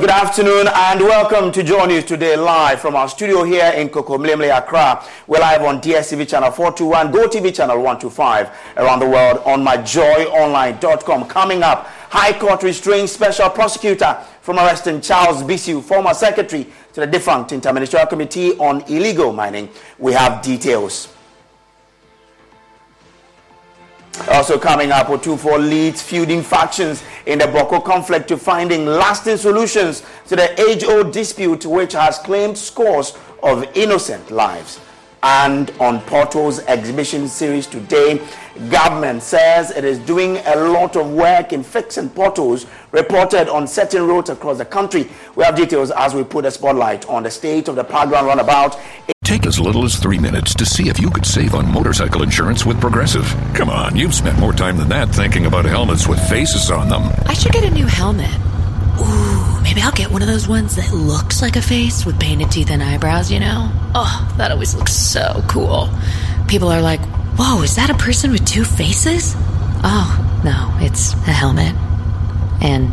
Good afternoon and welcome to Joy News Today live from our studio here in Kokomlemle, Accra. We're live on DSTV channel 421, GoTV channel 125, around the world on myjoyonline.com. Coming up, High Court restrains special prosecutor from arresting Charles Bissue, former secretary to the defunct Interministerial Committee on Illegal Mining. We have details. Also coming up, Otumfuo leads feuding factions in the Bawku conflict to finding lasting solutions to the age-old dispute which has claimed scores of innocent lives. And on Porto's exhibition series today, government says it is doing a lot of work in fixing potholes reported on certain roads across the country. We have details as we put a spotlight on the state of the Parkground runabout Take as little as three minutes to see if you could save on motorcycle insurance with Progressive. Come on, you've spent more time than that thinking about helmets with faces on them. I should get a new helmet. Ooh, maybe I'll get one of those ones that looks like a face with painted teeth and eyebrows, you know? Oh, that always looks so cool. People are like, whoa, is that a person with two faces? Oh, no, it's a helmet and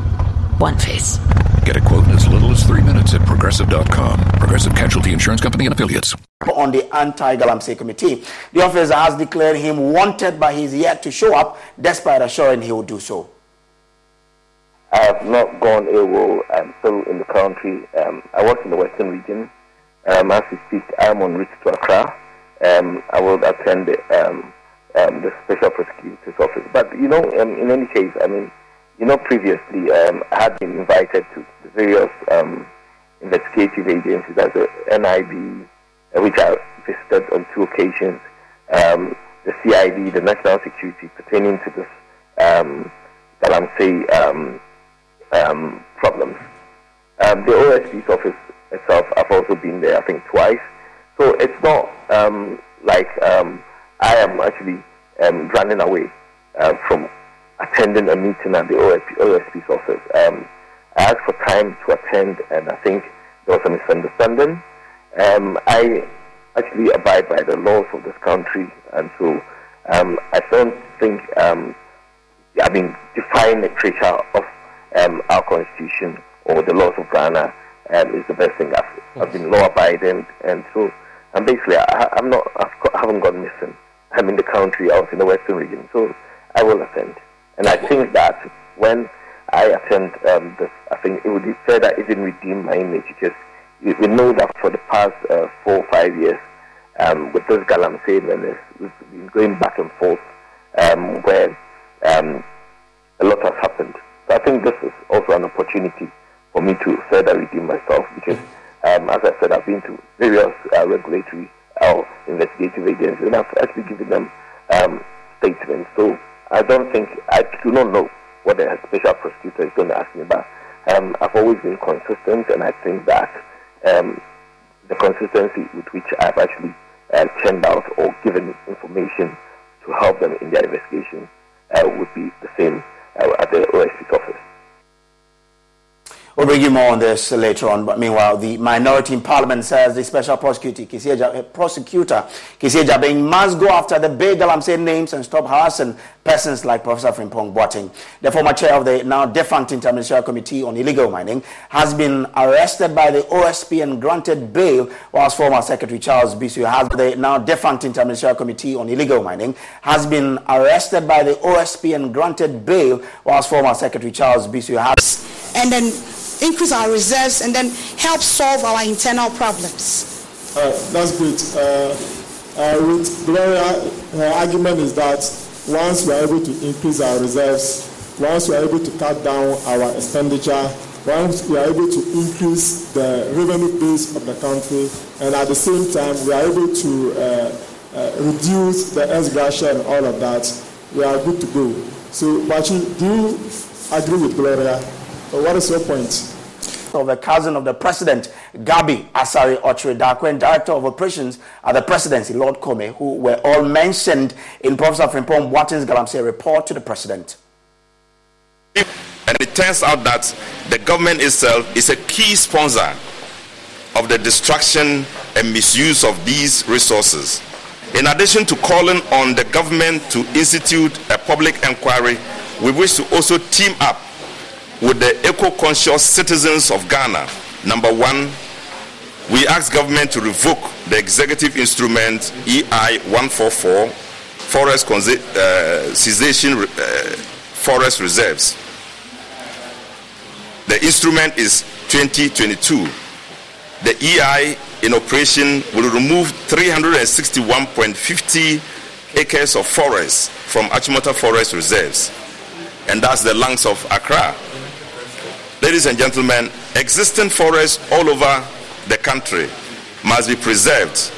one face. Get a quote in as little as three minutes at progressive.com. Progressive Casualty Insurance Company and Affiliates. On the anti Galamsey committee, the officer has declared him wanted, but he's yet to show up, despite assuring he will do so. I have not gone AWOL. I'm still in the country. Um, I work in the Western region. Um, as we speak, I'm on route to Accra. Um, I will attend the, um, um, the Special Prosecutor's Office. But, you know, um, in any case, I mean, you know, previously um, I had been invited to various um, investigative agencies as the NIB, uh, which I visited on two occasions, um, the CID, the National Security, pertaining to this um, um, um, problems. Um, the OSP's office itself, I've also been there, I think, twice. So it's not um, like um, I am actually running away uh, from attending a meeting at the OSP, OSP's office. Um, I asked for time to attend, and I think there was a misunderstanding. Um, I actually abide by the laws of this country, and so um, I don't think, um, I mean, defying the creature of um, our constitution or the laws of Ghana um, is the best thing. I've, I've been law abiding, and so and basically, I, I'm not, I've got, I haven't gone missing. I'm in the country. I was in the Western region, so I will attend. And I think that when I attend um, this, I think it would further even redeem my image because we know that for the past uh, four or five years, um, with this Galamsey menace, we've been going back and forth um, where um, a lot has happened. So I think this is also an opportunity for me to further redeem myself because, um, as I said, I've been to various uh, regulatory or investigative agencies and I've actually given them um, statements. So I don't think, I do not know what the special prosecutor is going to ask me about. Um, I've always been consistent, and I think that um, the consistency with which I've actually uh, turned out or given information to help them in their investigation uh, would be the same uh, at the office. We'll bring you more on this later on. But meanwhile, the minority in parliament says the special prosecutor, Kisieja, eh, prosecutor Kissi Agyebeng must go after the big Galamsey names and stop harassing persons like Professor Frimpong Boateng. The former chair of the now defunct Interministerial Committee on Illegal Mining has been arrested by the OSP and granted bail, whilst former Secretary Charles Bissue has the now defunct Interministerial Committee on Illegal Mining has been arrested by the OSP and granted bail, whilst former Secretary Charles Bissue has and then increase our reserves, and then help solve our internal problems. Uh, that's great. Uh, uh, with Gloria, her argument is that once we are able to increase our reserves, once we are able to cut down our expenditure, once we are able to increase the revenue base of the country, and at the same time we are able to uh, uh, reduce the ex gratia and all of that, we are good to go. So, Bachi, do you agree with Gloria? Or what is your point? of a cousin of the president, Gabby Asare Otchere-Darko, director of operations at the presidency, Lord Commey, who were all mentioned in Professor Frimpong Boateng's Galamsey report to the president. And it turns out that the government itself is a key sponsor of the destruction and misuse of these resources. In addition to calling on the government to institute a public inquiry, we wish to also team up with the eco-conscious citizens of Ghana. Number one, we ask government to revoke the executive instrument EI 144, forest uh, cessation uh, forest reserves. The instrument is 2022. The EI in operation will remove 361.50 acres of forest from Achimota Forest Reserves, and that's the lungs of Accra. Ladies and gentlemen, existing forests all over the country must be preserved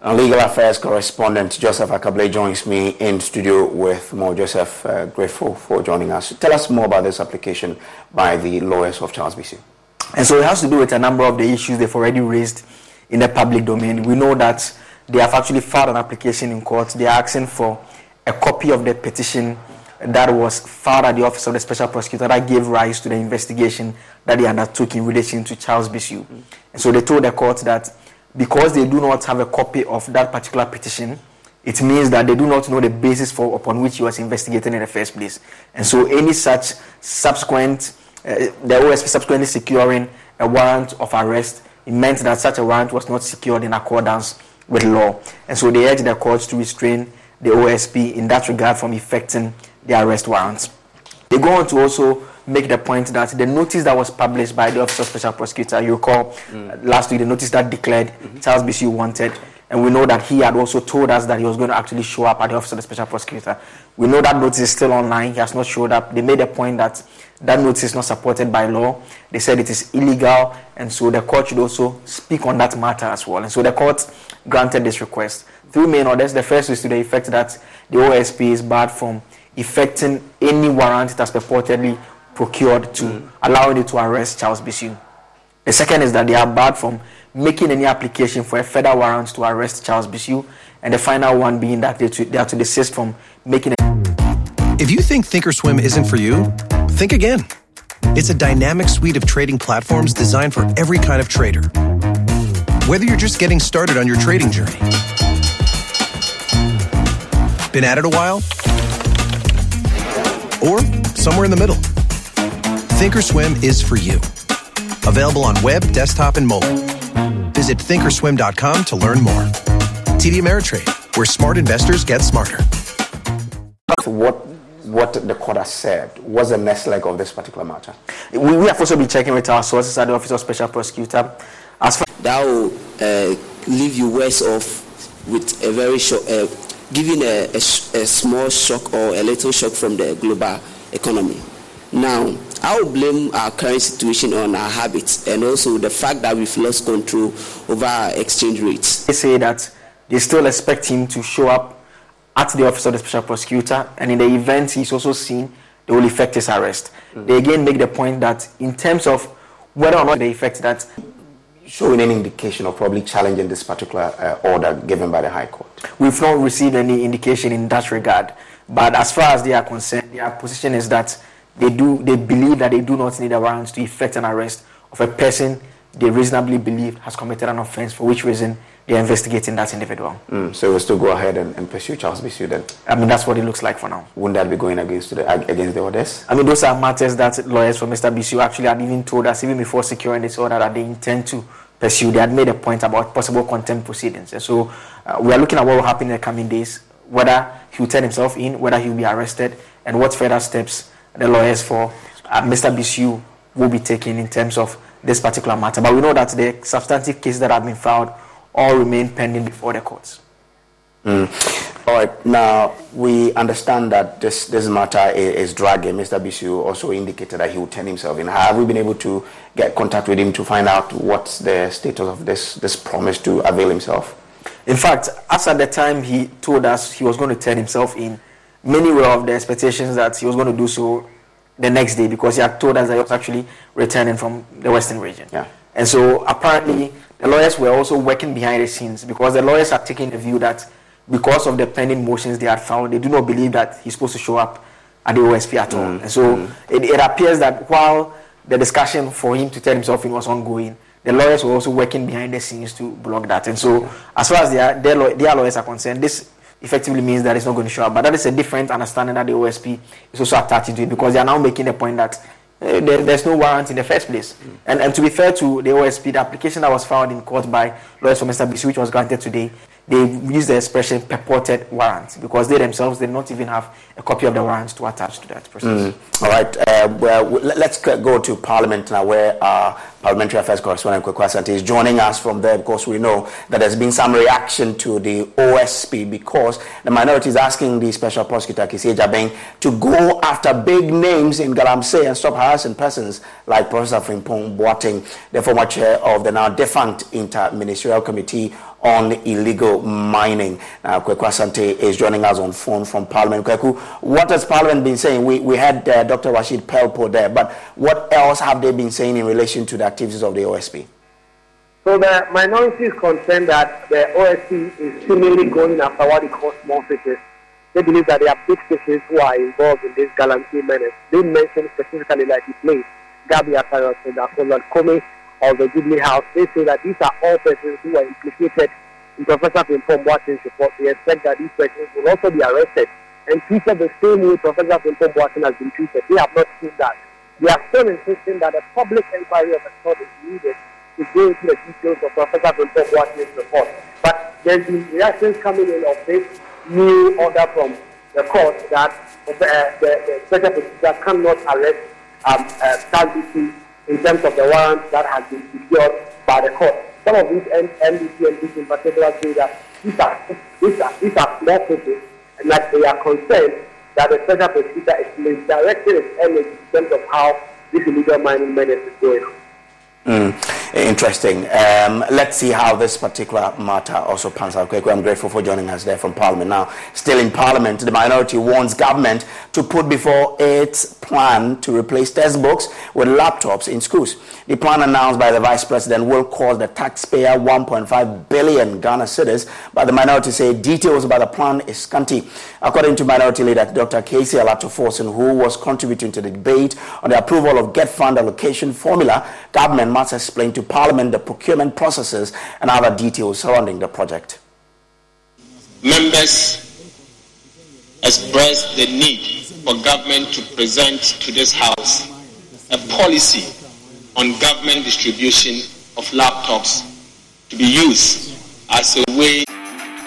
Our legal affairs correspondent Joseph Ackah-Blay joins me in studio with more. Joseph, uh, grateful for joining us. Tell us more about this application by the lawyers of Charles Bissue. And so it has to do with a number of the issues they've already raised in the public domain. We know that they have actually filed an application in court. They are asking for a copy of the petition that was filed at the office of the special prosecutor that gave rise to the investigation that they undertook in relation to Charles. Mm-hmm. And so they told the court that because they do not have a copy of that particular petition, it means that they do not know the basis for upon which he was investigated in the first place. And so any such subsequent, uh, the OSP subsequently securing a warrant of arrest, it meant that such a warrant was not secured in accordance with law. And so they urged the courts to restrain the OSP in that regard from effecting the arrest warrants. They go on to also make the point that the notice that was published by the Office of Special Prosecutor, you recall mm. last week, the notice that declared mm-hmm. Charles Bissue wanted, and we know that he had also told us that he was going to actually show up at the Office of the Special Prosecutor. We know that notice is still online. He has not showed up. They made a point that that notice is not supported by law. They said it is illegal, and so the court should also speak on that matter as well. And so the court granted this request. Three main orders. The first is to the effect that the OSP is barred from effecting any warrant that has purportedly procured to mm. allowing it to arrest Charles Bissue. The second is that they are barred from making any application for a further warrant to arrest Charles Bissue. And the final one being that they, to, they are to desist from making. A- if you think Thinkorswim isn't for you, think again. It's a dynamic suite of trading platforms designed for every kind of trader. Whether you're just getting started on your trading journey, been at it a while, or somewhere in the middle. Thinkorswim is for you. Available on web, desktop, and mobile. Visit thinkorswim.com to learn more. TD Ameritrade, where smart investors get smarter. What what the court has said. What's the next leg of this particular matter? We, we have also been checking with our sources at the Office of Special Prosecutor. As far that will uh, leave you worse off with a very short, uh, giving a, a, a small shock or a little shock from the global economy. Now, I will blame our current situation on our habits and also the fact that we've lost control over our exchange rates. They say that they still expect him to show up at the office of the special prosecutor, and in the event he's also seen, they will effect his arrest. Mm-hmm. They again make the point that in terms of whether or not they effect that, showing any indication of probably challenging this particular uh, order given by the High Court. We've not received any indication in that regard, but as far as they are concerned, their position is that they do they believe that they do not need a warrant to effect an arrest of a person they reasonably believe has committed an offense for which reason they are investigating that individual. Mm, so we'll still go ahead and, and, pursue Charles Bissue then? I mean, that's what it looks like for now. Wouldn't that be going against the, against the orders? I mean, those are matters that lawyers for Mr. Bissue actually had even told us, even before securing this order, that they intend to pursue. They had made a point about possible contempt proceedings. And so uh, we are looking at what will happen in the coming days, whether he will turn himself in, whether he will be arrested, and what further steps the lawyers for uh, Mr. Bissue will be taking in terms of this particular matter. But we know that the substantive cases that have been filed all remain pending before the courts. Mm. All right. Now we understand that this this matter is, is, dragging. Mr. Bissue also indicated that he would turn himself in. Have we been able to get contact with him to find out what's the status of this this promise to avail himself? In fact, as at the time he told us he was going to turn himself in, many were of the expectations that he was going to do so the next day because he had told us that he was actually returning from the Western region. Yeah. And so apparently the lawyers were also working behind the scenes because the lawyers are taking the view that because of the pending motions they had found, they do not believe that he's supposed to show up at the OSP at all. Mm. And so mm. it, it appears that while the discussion for him to tell himself in was ongoing, the lawyers were also working behind the scenes to block that. And so, as far as their, their, their lawyers are concerned, this effectively means that it's not going to show up. But that is a different understanding that the OSP is also attaching to it because they are now making the point that uh, there, there's no warrant in the first place. Mm. And, and to be fair to the OSP, the application that was filed in court by lawyers for Mr. Bissue, which was granted today, they use the expression purported warrant because they themselves did not even have a copy of the warrant to attach to that process. Mm. All right. Uh, well, let's go to Parliament now, where our Parliamentary Affairs correspondent Asante is joining us from there because we know that there's been some reaction to the OSP because the minority is asking the Special Prosecutor Kissi Agyebeng to go after big names in Galamsey and stop harassing persons like Professor Frimpong Boateng, the former chair of the now defunct Inter-Ministerial Committee on illegal mining. Now, Kwaku Asante is joining us on phone from Parliament. Kwaku, what has Parliament been saying? We, we had uh, Dr. Rashid Pelpuo there, but what else have they been saying in relation to the activities of the OSP? So the minority is concerned that the OSP is seemingly going after what they call small fishes. They believe that there are big fishes who are involved in this Galamsey menace. They mentioned specifically like the place, Gabi Ataros and Akolan Kome, of the Jubilee House, they say that these are all persons who are implicated in Professor Frimpong Boateng's report. They expect that these persons will also be arrested and treated the same way Professor Frimpong Boateng has been treated. They have not seen that. They are still insisting that a public inquiry of a sort is needed to go into the details of Professor Frimpong Boateng's report. But there's been reactions coming in of this new order from the court that uh, the, the special prosecutor cannot arrest um, uh, in terms of the warrant that has been secured by the court. Some of these NDC and in particular say that these are, these are, these are small cases and that they are concerned that the special prosecutor is misdirecting its energy in terms of how this illegal mining menace is going on. Mm, interesting. Um, let's see how this particular matter also pans out. I'm grateful for joining us there from Parliament. Now, still in Parliament, the minority wants government to put before its plan to replace textbooks with laptops in schools. The plan announced by the Vice President will cost the taxpayer 1.5 billion Ghana cedis, but the minority say details about the plan is scanty. According to Minority Leader Dr. Cassiel Ato Forson, who was contributing to the debate on the approval of GETFund allocation formula, government must explain to Parliament the procurement processes and other details surrounding the project. Members expressed the need for government to present to this House a policy on government distribution of laptops to be used as a way.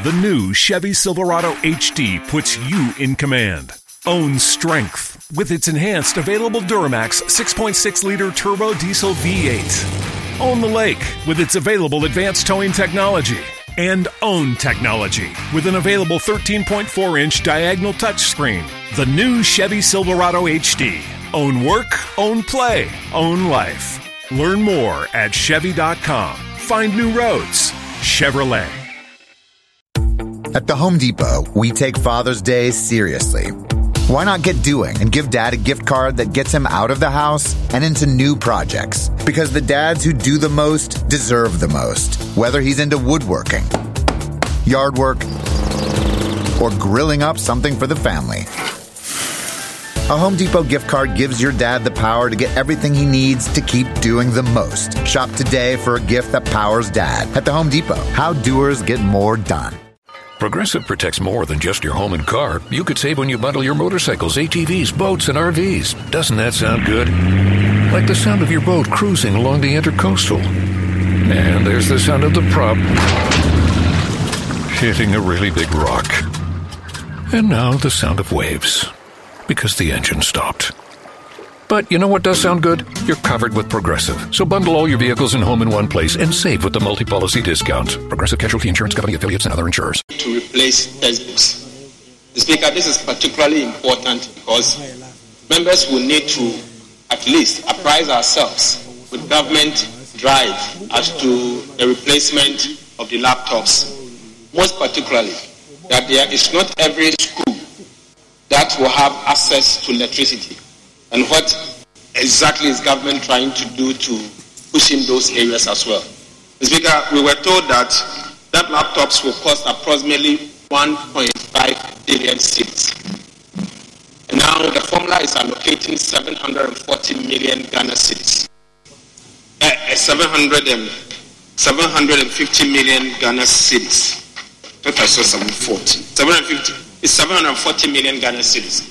The new Chevy Silverado HD puts you in command. Own strength with its enhanced available Duramax 6.6 liter turbo diesel V8. Own the lake with its available advanced towing technology. And own technology with an available 13.4 inch diagonal touchscreen. The new Chevy Silverado HD. Own work, own play, own life. Learn more at Chevy.com. Find new roads. Chevrolet. At the Home Depot, we take Father's Day seriously. Why not get doing and give dad a gift card that gets him out of the house and into new projects? Because the dads who do the most deserve the most, whether he's into woodworking, yard work, or grilling up something for the family. A Home Depot gift card gives your dad the power to get everything he needs to keep doing the most. Shop today for a gift that powers dad at the Home Depot. How doers get more done. Progressive protects more than just your home and car. You could save when you bundle your motorcycles, ATVs, boats, and RVs. Doesn't that sound good? Like the sound of your boat cruising along the intercoastal. And there's the sound of the prop hitting a really big rock. And now the sound of waves because the engine stopped. But you know what does sound good? You're covered with Progressive. So bundle all your vehicles and home in one place and save with the multi policy discount. Progressive Casualty Insurance Company affiliates and other insurers. To replace textbooks. The Speaker, this is particularly important because members will need to at least apprise ourselves with government drive as to the replacement of the laptops. Most particularly, that there is not every school that will have access to electricity and what exactly is government trying to do to push in those areas as well? Mr. Speaker, we were told that that laptops will cost approximately 1.5 billion. And now the formula is allocating 740 million Ghana. A, a uh, uh, 700 and, 750 million Ghana cedis. What I saw 740. 750 is 740 million Ghana cedis.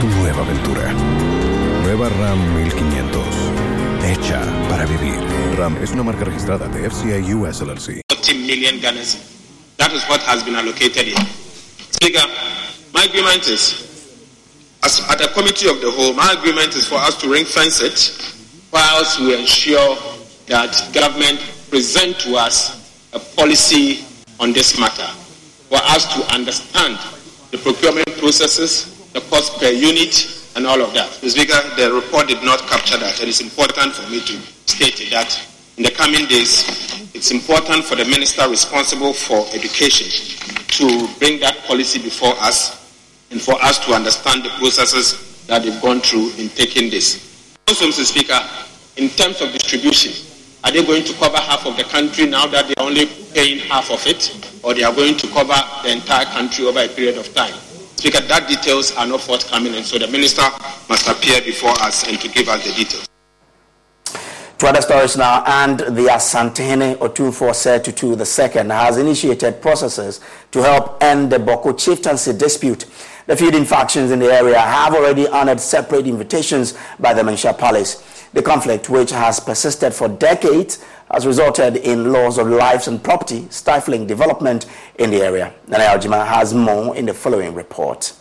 tu nueva aventura. Nueva RAM 1500. Hecha para vivir. RAM es una marca registrada de FCA US LLC. 40 million Ghana. That is what has been allocated here. Speaker, my agreement is, as at the committee of the whole, my agreement is for us to ring fence it whilst we ensure that government present to us a policy on this matter for us to understand the procurement processes, the cost per unit, and all of that. Mr. Speaker, the report did not capture that. and It is important for me to state that in the coming days, it's important for the minister responsible for education to bring that policy before us and for us to understand the processes that they've gone through in taking this. Also, Mr. Speaker, in terms of distribution, are they going to cover half of the country now that they're only paying half of it, or they are going to cover the entire country over a period of time? Speaker, that details are not forthcoming, and so the minister must appear before us and to give us the details. To other stories now, and the Asantehene Otumfuo Osei Tutu II has initiated processes to help end the Bawku chieftaincy dispute. The feuding factions in the area have already honored separate invitations by the Manhyia Palace. The conflict, which has persisted for decades, has resulted in loss of lives and property, stifling development in the area. Nana Aljima has more in the following report.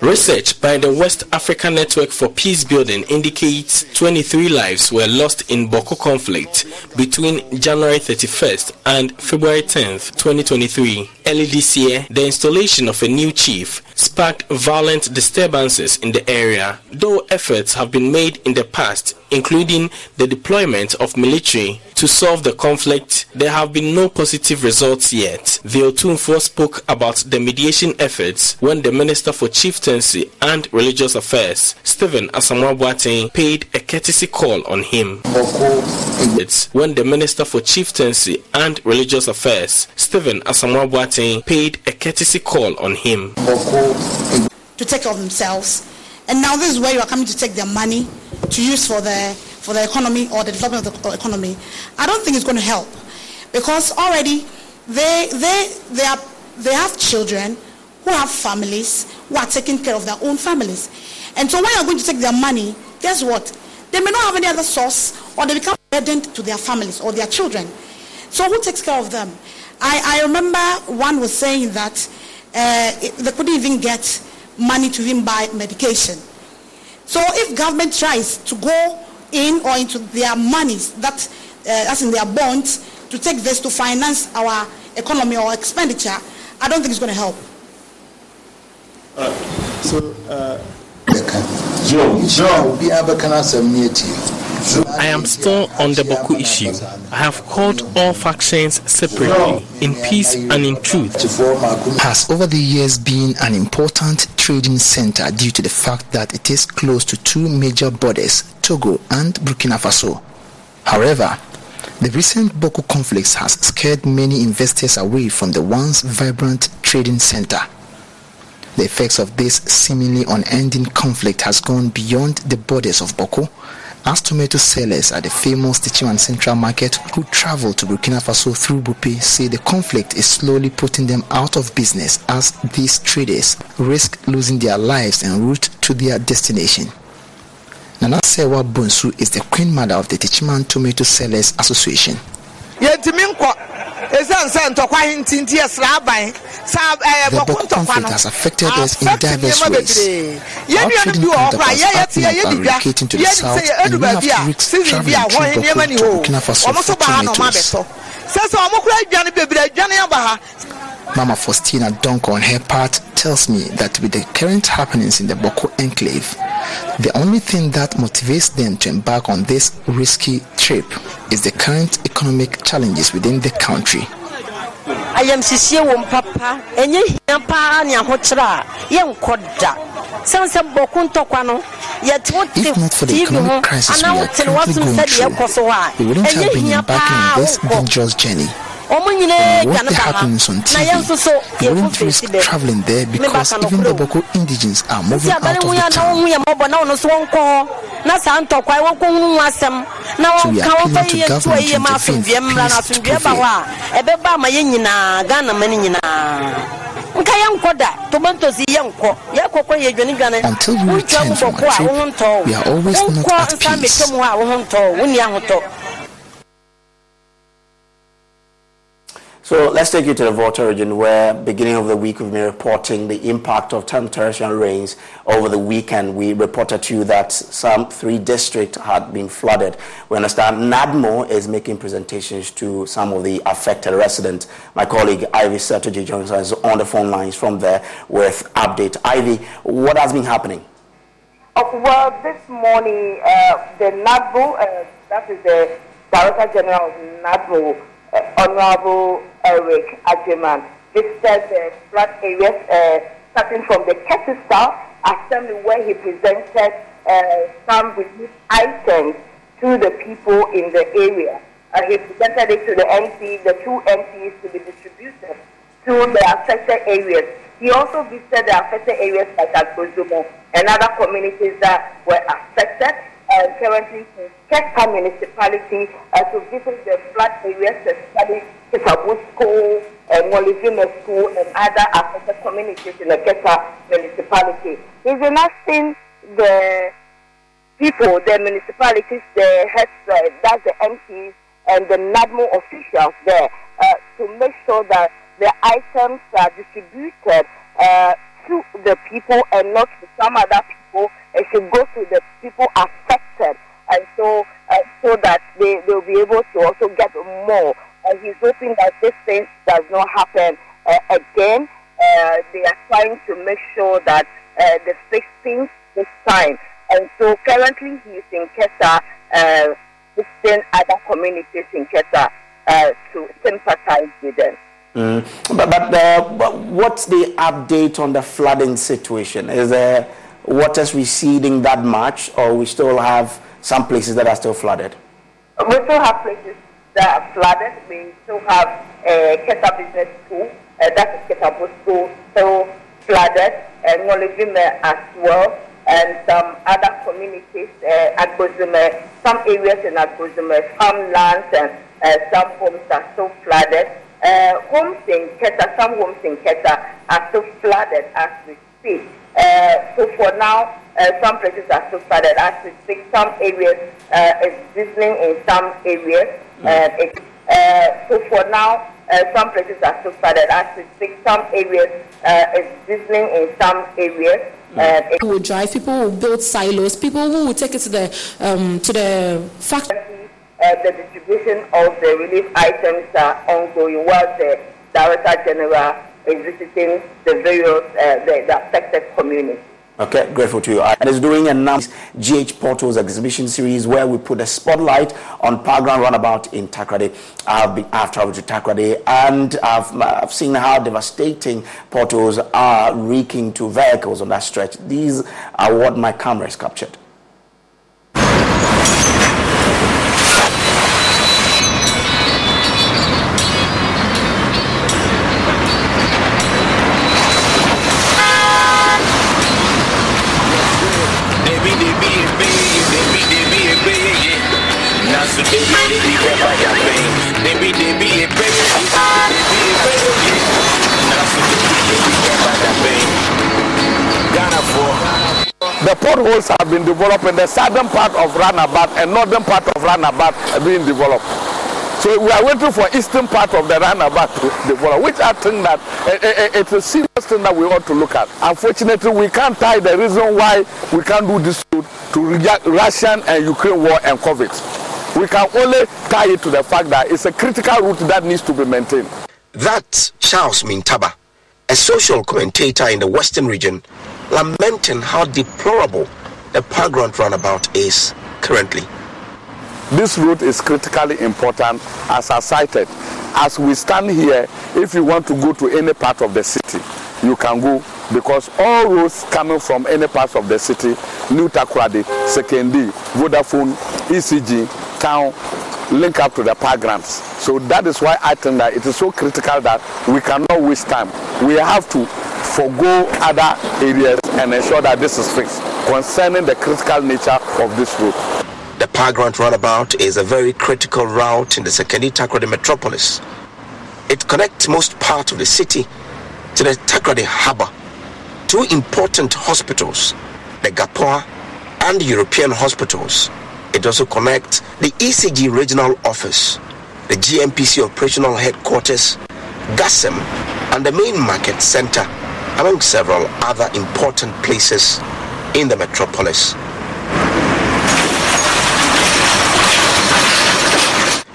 Research by the West Africa Network for Peace Building indicates 23 lives were lost in Bawku conflict between January 31st and February 10th, 2023. Early this year, the installation of a new chief sparked violent disturbances in the area. Though efforts have been made in the past, including the deployment of military to solve the conflict, there have been no positive results yet. The Otumfuo spoke about the mediation efforts when the Minister for Chieftaincy and Religious Affairs, Stephen Asamoah paid a courtesy call on him. When the Minister for Chieftaincy and Religious Affairs, Stephen Asamoah paid a courtesy call on him. to take care of themselves. And now this is where you are coming to take their money to use for the for the economy or the development of the economy. I don't think it's going to help because already they they they are they have children who have families who are taking care of their own families. And so when you're going to take their money, guess what? They may not have any other source or they become burdened to their families or their children. So who takes care of them? I, I remember one was saying that uh, it- they couldn't even get money to even buy medication. So if government tries to go in or into their monies, that uh, that's in their bonds, to take this to finance our economy or expenditure, I don't think it's going to help. So, uh, I am still on the Bawku issue. I have called all factions separately, in peace and in truth. has over the years been an important trading center due to the fact that it is close to two major borders, Togo and Burkina Faso. However, the recent Bawku conflicts has scared many investors away from the once vibrant trading center. The effects of this seemingly unending conflict has gone beyond the borders of Bawku, as tomato sellers at the famous Techiman Central Market who travel to Burkina Faso through Bupe say the conflict is slowly putting them out of business as these traders risk losing their lives en route to their destination. Nana Sewa Bonsu is the queen mother of the Techiman Tomato Sellers Association. Ɛsiane sɛ ntɔkwa ahenti nti yɛsra aban. Saa ɛɛ The bɔko Boko ntɔkwa conflict no has affected us in affect diverse nneɛma ways. bebree. Our yɛn nua no trading bi wɔ hɔ koraa. counterparts yɛyɛ are te yɛyɛ thinking bibia about relocating to the yɛn south. sɛ and ɛdu we have baabi a to risk season bi traveling a through wɔn nneɛma ni Boko hɔ. To Burkina Faso wɔn nso for ba ha na wɔn tomatoes. abɛtɔ Mama Faustina Donko on her part tells me that with the current happenings in the Bawku enclave, the only thing that motivates them to embark on this risky trip is the current economic challenges within the country. Ayamsisie wɔ mpapa. Ɛnyɛ hia paa ne ahokyerɛ a yɛnkɔ da. Sɛn sɛ bɔko ntɔkwa no yɛte wo te tv ho anaa wote ne wasom sɛdeɛ ɛkɔ so hɔ a ɛnyɛ hia paa wonkɔ dangerous journey. ɔmo nyinaa What dwane the ba ha happenings on na yɛn nso so TV, we yɛfo wouldn't risk fesi dɛ traveling there because even the Bawku indigenes are moving nti out abɛne of hu the yɛ na town. wohu yɛ mmɔbɔ na ɔno so wɔnkɔ hɔ na saa ntɔkwa yi wɔnkɔhunu ho asɛm na So we wɔnka are wɔmfa appealing to yiyɛ ntoa government yie ma to intervene asomdwoeɛ mmra no for peace to asomdwoeɛ ba hɔ a ɛbɛba ama yɛn nyinaa ghana ma no nyinaa nka yɛnkɔ da tobantos yi yɛnkɔ yɛkɔkɔ yɛ dwanedwane Until we wontwa return mu from bɔko our a wo ho trip, ntɔ we are always not wonkɔ at nsa peace. mmɛtwa mu hɔ a wo ho ntɔ wo nni ahotɔ So let's take you to the Volta region where beginning of the week we've been reporting the impact of tempestuous rains over the weekend. We reported to you that some three districts had been flooded. We understand NADMO is making presentations to some of the affected residents. My colleague Ivy Satoji Johnson is on the phone lines from there with update. Ivy, what has been happening? Oh, well, this morning, uh, the NADMO, uh, that is the Director General of NADMO, uh, Honorable Eric Ajeman, visited the flood areas uh, starting from the Ketista Assembly where he presented uh, some relief items to the people in the area. Uh, he presented it to the NC, the two NCs to be distributed to the affected areas. He also visited the affected areas like Agbozume and other communities that were affected. And currently Keta municipality uh, to visit the flood areas, especially Kisabu School, and Molivina School, and other affected communities in the Keta municipality. He's been asking the people, the municipalities, the heads, uh, that's the MPs and the NADMO officials there, uh, to make sure that the items are distributed uh, to the people and not to some other people. It should go to the people affected, and so uh, so that they will be able to also get more. And he's hoping that this thing does not happen uh, again. Uh, they are trying to make sure that uh, they fix things this time. And so currently he is in Kesa, uh, visiting other communities in Kesa uh, to sympathize with them. Mm. But, but, uh, but what's the update on the flooding situation? Is there waters receding that much, or we still have some places that are still flooded? We still have places that flooded. We still have uh, Keta Business School, uh, that is Keta School, still flooded, and Molivime as well, and some other communities, uh, Agbozume, some areas in Agbozume, farmlands, and uh, some homes are still flooded. Uh, homes in Keta, some homes in Keta are still flooded as we speak. Uh, so for now, uh, some places are still flooded as we speak. Some areas uh, is drizzling in some areas. Uh, it, uh, so for now, uh, some places are still flooded as we speak. Some areas uh, is drizzling in some areas. Uh, it, People will drive. People will build silos. People who will take it to the um, to the factory. uh, the distribution of the relief items are ongoing while the Director General is visiting the various uh, the, the affected communities. Okay, grateful to you. And is doing a nice GH Portals exhibition series where we put a spotlight on Paa Grant Runabout in Takoradi. I've, been, I've traveled to Takoradi and I've, I've seen how devastating portals are wreaking to vehicles on that stretch. These are what my camera has captured. The potholes have been developed in the southern part of Runabout and northern part of Runabout are being developed. So we are waiting for eastern part of the Runabout to develop, which I think that eh, eh, it's a serious thing that we ought to look at. Unfortunately, we can't tie the reason why we can't do this to, to Russian and Ukraine war and COVID. We can only tie it to the fact that it's a critical route that needs to be maintained. That Charles Mintaba, a social commentator in the Western region, lamenting how deplorable the Park roundabout is currently. This route is critically important as I cited. As we stand here, if you want to go to any part of the city, you can go because all roads coming from any part of the city, New Takoradi, Sekondi, Vodafone, ECG, town, link up to the programs. So that is why I think that it is so critical that we cannot waste time. We have to forego other areas and ensure that this is fixed concerning the critical nature of this route. The Park roundabout is a very critical route in the Sekondi Takoradi metropolis. It connects most part of the city to the Takoradi harbour. Two important hospitals, the Gapoa and the European hospitals, it also connects the ECG regional office, the GMPC operational headquarters, GASEM, and the main market center, among several other important places in the metropolis.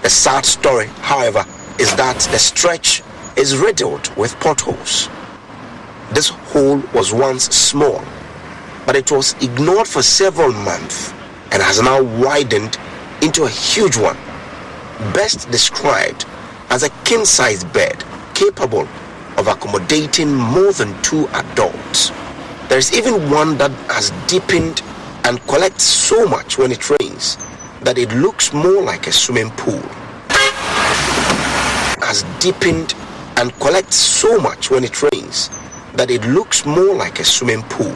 The sad story, however, is that the stretch is riddled with potholes. This hole was once small, but it was ignored for several months and has now widened into a huge one, best described as a king sized bed capable of accommodating more than two adults. There is even one that has deepened and collects so much when it rains that it looks more like a swimming pool. Has deepened and collects so much when it rains that it looks more like a swimming pool.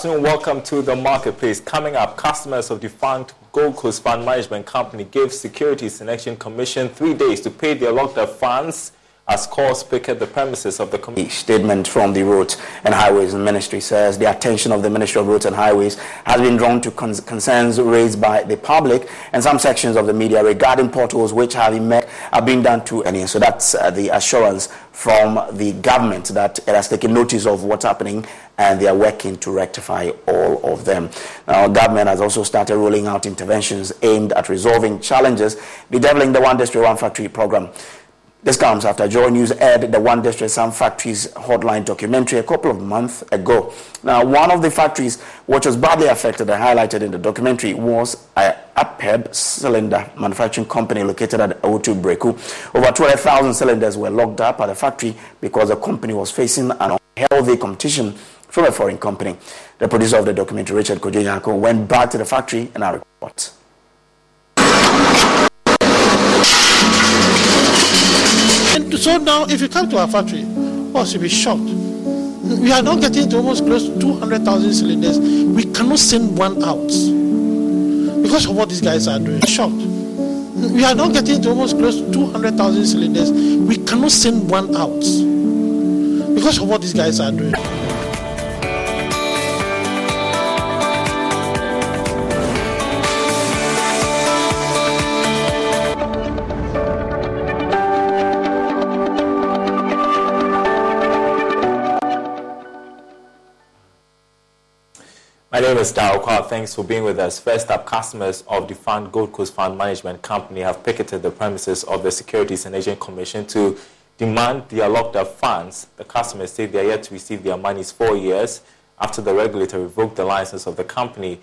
Afternoon. Welcome to the marketplace. Coming up, customers of defunct Gold Coast Fund Management Company gave Securities and Exchange Commission three days to pay their locked up funds as picket the premises of the commission. Statement from the Roads and Highways Ministry says the attention of the Ministry of Roads and Highways has been drawn to con- concerns raised by the public and some sections of the media regarding portals which have emerged are being done to any. So that's uh, the assurance from the government that it has taken notice of what's happening and they are working to rectify all of them. Now, government has also started rolling out interventions aimed at resolving challenges bedeviling the One District, One Factory program. This comes after Joy News aired the One District Some Factories hotline documentary a couple of months ago. Now, one of the factories which was badly affected and highlighted in the documentary was a APEB cylinder manufacturing company located at O2 Breku. Over 12,000 cylinders were locked up at the factory because the company was facing an unhealthy competition from a foreign company. The producer of the documentary, Richard Kojenyako, went back to the factory and I report. And so now, if you come to our factory, oh, you'll be shocked. We are now getting to almost close to 200,000 cylinders. We cannot send one out because of what these guys are doing. Shocked. We are now getting to almost close to 200,000 cylinders. We cannot send one out because of what these guys are doing. Is Thanks for being with us. First up, customers of the Fund Gold Coast Fund Management Company have picketed the premises of the Securities and Exchange Commission to demand their locked up funds. The customers say they are yet to receive their monies four years after the regulator revoked the license of the company.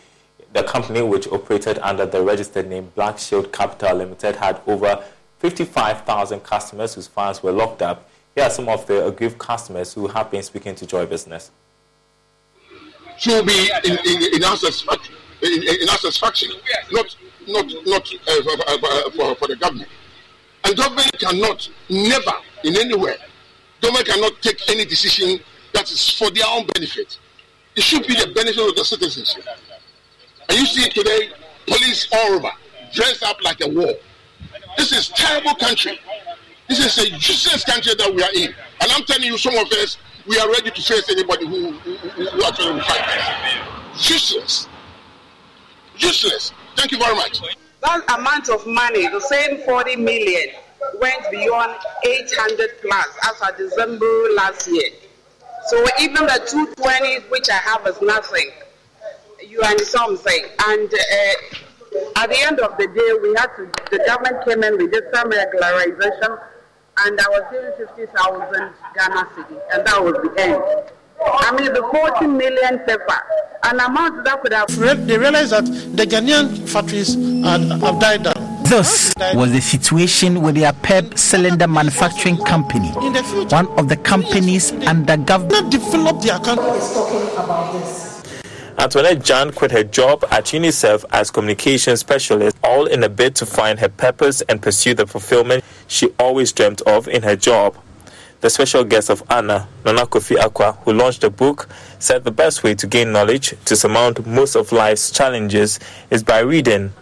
The company, which operated under the registered name Black Shield Capital Limited, had over 55,000 customers whose funds were locked up. Here are some of the aggrieved customers who have been speaking to Joy Business should be in, in, in, our, satisfaction, in, in our satisfaction, not, not, not uh, for, for, for, the government. And government cannot, never, in any way, government cannot take any decision that is for their own benefit. It should be the benefit of the citizens. And you see today, police all over, dressed up like a war. This is terrible country. This is a useless country that we are in. And I'm telling you, some of us, we are ready to face anybody who, who, who actually will fight us. Useless. Useless. Thank you very much. That amount of money, the same 40 million, went beyond 800 plus as of December last year. So even the 220 which I have is nothing. You I'm saying? And uh, at the end of the day, we had to, the government came in, we did some regularization, and I was given 50,000 Ghana cedi, and that was the end. I mean, the 40 million paper, an amount that could have. They realized that the Ghanaian factories had, have died down. This was the situation with their PEP cylinder manufacturing company, one of the companies under government. developed their country. Antoinette Jan quit her job at UNICEF as communication specialist, all in a bid to find her purpose and pursue the fulfillment she always dreamt of in her job. The special guest of Anna, Nana Kofi Akwa, who launched the book, said the best way to gain knowledge to surmount most of life's challenges is by reading.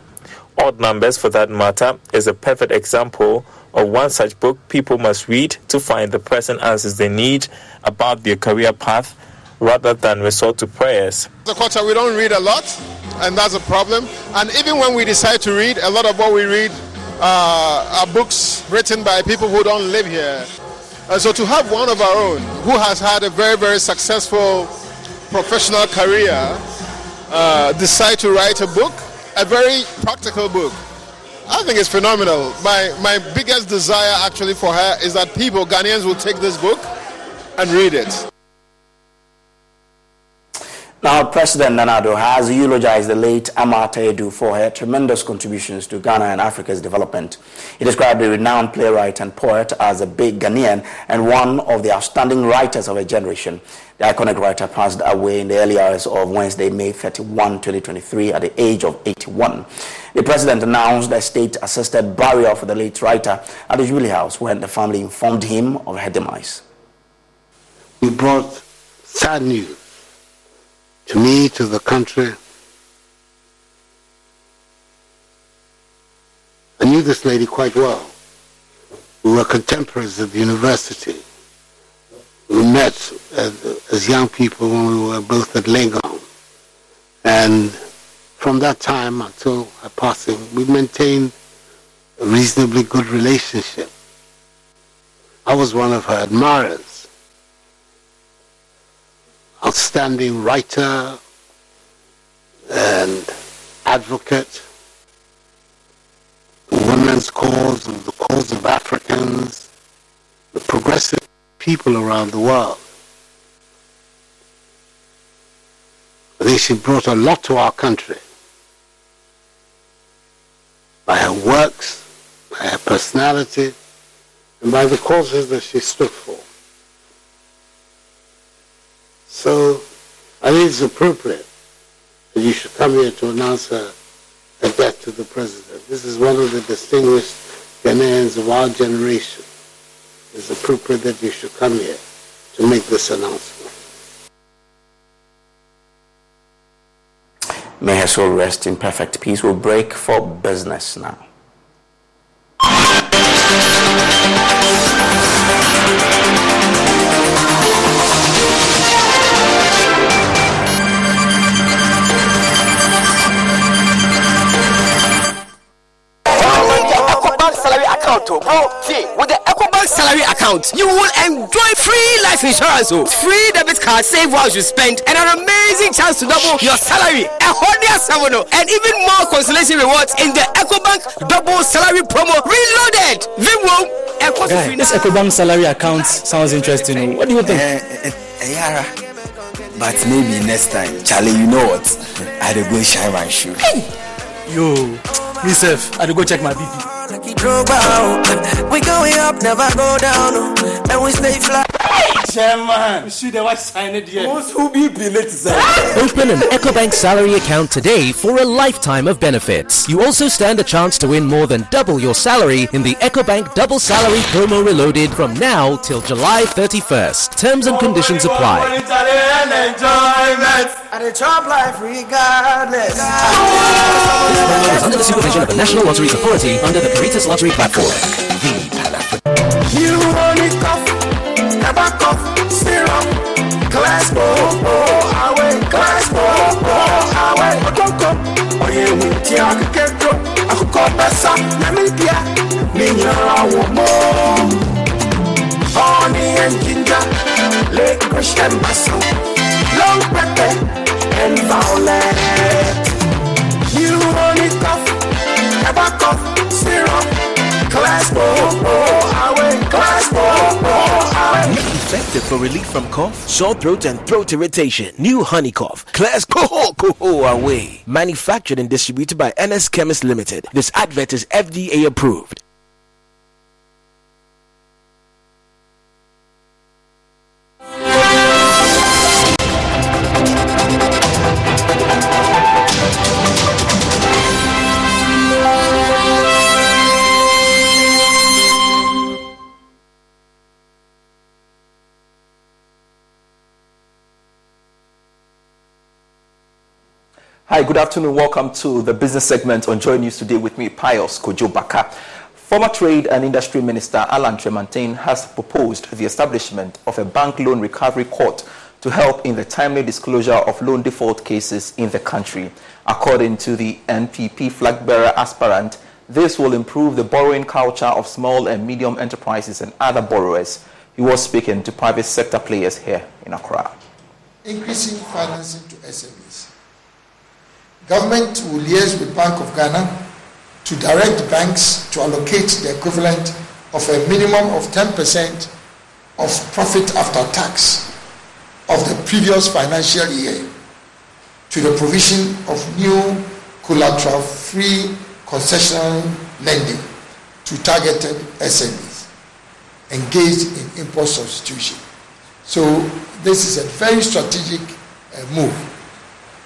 Odd Numbers, for that matter, is a perfect example of one such book people must read to find the present answers they need about their career path rather than resort to prayers. A culture, we don't read a lot, and that's a problem. And even when we decide to read, a lot of what we read uh, are books written by people who don't live here. And so to have one of our own who has had a very, very successful professional career uh, decide to write a book, a very practical book, I think it's phenomenal. My, my biggest desire actually for her is that people, Ghanaians, will take this book and read it. Now, President Nana Addo has eulogized the late Amata Edu for her tremendous contributions to Ghana and Africa's development. He described the renowned playwright and poet as a big Ghanaian and one of the outstanding writers of a generation. The iconic writer passed away in the early hours of Wednesday, May 31, 2023, at the age of 81. The president announced a state-assisted burial for the late writer at the Jubilee House when the family informed him of her demise. We brought sad news to me, to the country. I knew this lady quite well. We were contemporaries at the university. We met as, as young people when we were both at Legon. And from that time until her passing, we maintained a reasonably good relationship. I was one of her admirers outstanding writer and advocate, the women's cause, and the cause of Africans, the progressive people around the world. I think she brought a lot to our country by her works, by her personality, and by the causes that she stood for. So I think it's appropriate that you should come here to announce a, a death to the president. This is one of the distinguished Ghanaians of our generation. It's appropriate that you should come here to make this announcement. May her soul rest in perfect peace. We'll break for business now. Oh, bro. See, with the EcoBank salary account, you will enjoy free life insurance, oh, free debit card, save while you spend, and an amazing chance to double your salary. A hundred seven, oh, and even more consolation rewards in the EcoBank double salary promo reloaded. Vimwo. Guy, this EcoBank salary account sounds interesting. Oh. What do you think? Uh, uh, yeah, but maybe next time, Charlie. You know what? I'd go shine my shoe. Hey. Yo, myself, I'd go check my BP. We going up, never go down, oh. and we stay fly. Chairman, you see the white sign it here. Who be late Open an Ecobank salary account today for a lifetime of benefits. You also stand a chance to win more than double your salary in the Ecobank Double Salary Promo Reloaded from now till July 31st. Terms and conditions apply. And the top life regardless. This is under the supervision of the National Lotteries Authority under the Caritas Lottery Platform. The Pan-African. Never cough, syrup, class, oh, away, class, oh, away, don't come. ewu tí a kékeré tó àkókò bẹ́sà nàmíbíà níyàrá wọ̀ mọ́. Honey and ginger, licorice and basil, long pepper and violet. You only cough, cough, syrup, class, away, class, away. Effective for relief from cough, sore throat, and throat irritation. New Honey Cough. Class Coho Coho Away. Manufactured and distributed by NS Chemist Limited. This advert is FDA approved. Hi, good afternoon. Welcome to the business segment on Joy News today with me, Pius Kojo Baka. Former Trade and Industry Minister Alan Kyerematen has proposed the establishment of a bank loan recovery court to help in the timely disclosure of loan default cases in the country. According to the NPP flag bearer aspirant, this will improve the borrowing culture of small and medium enterprises and other borrowers. He was speaking to private sector players here in Accra. Increasing financing to SMEs. Government will liaise with Bank of Ghana to direct banks to allocate the equivalent of a minimum of 10% of profit after tax of the previous financial year to the provision of new collateral free concessional lending to targeted SMEs engaged in import substitution. So, this is a very strategic uh, move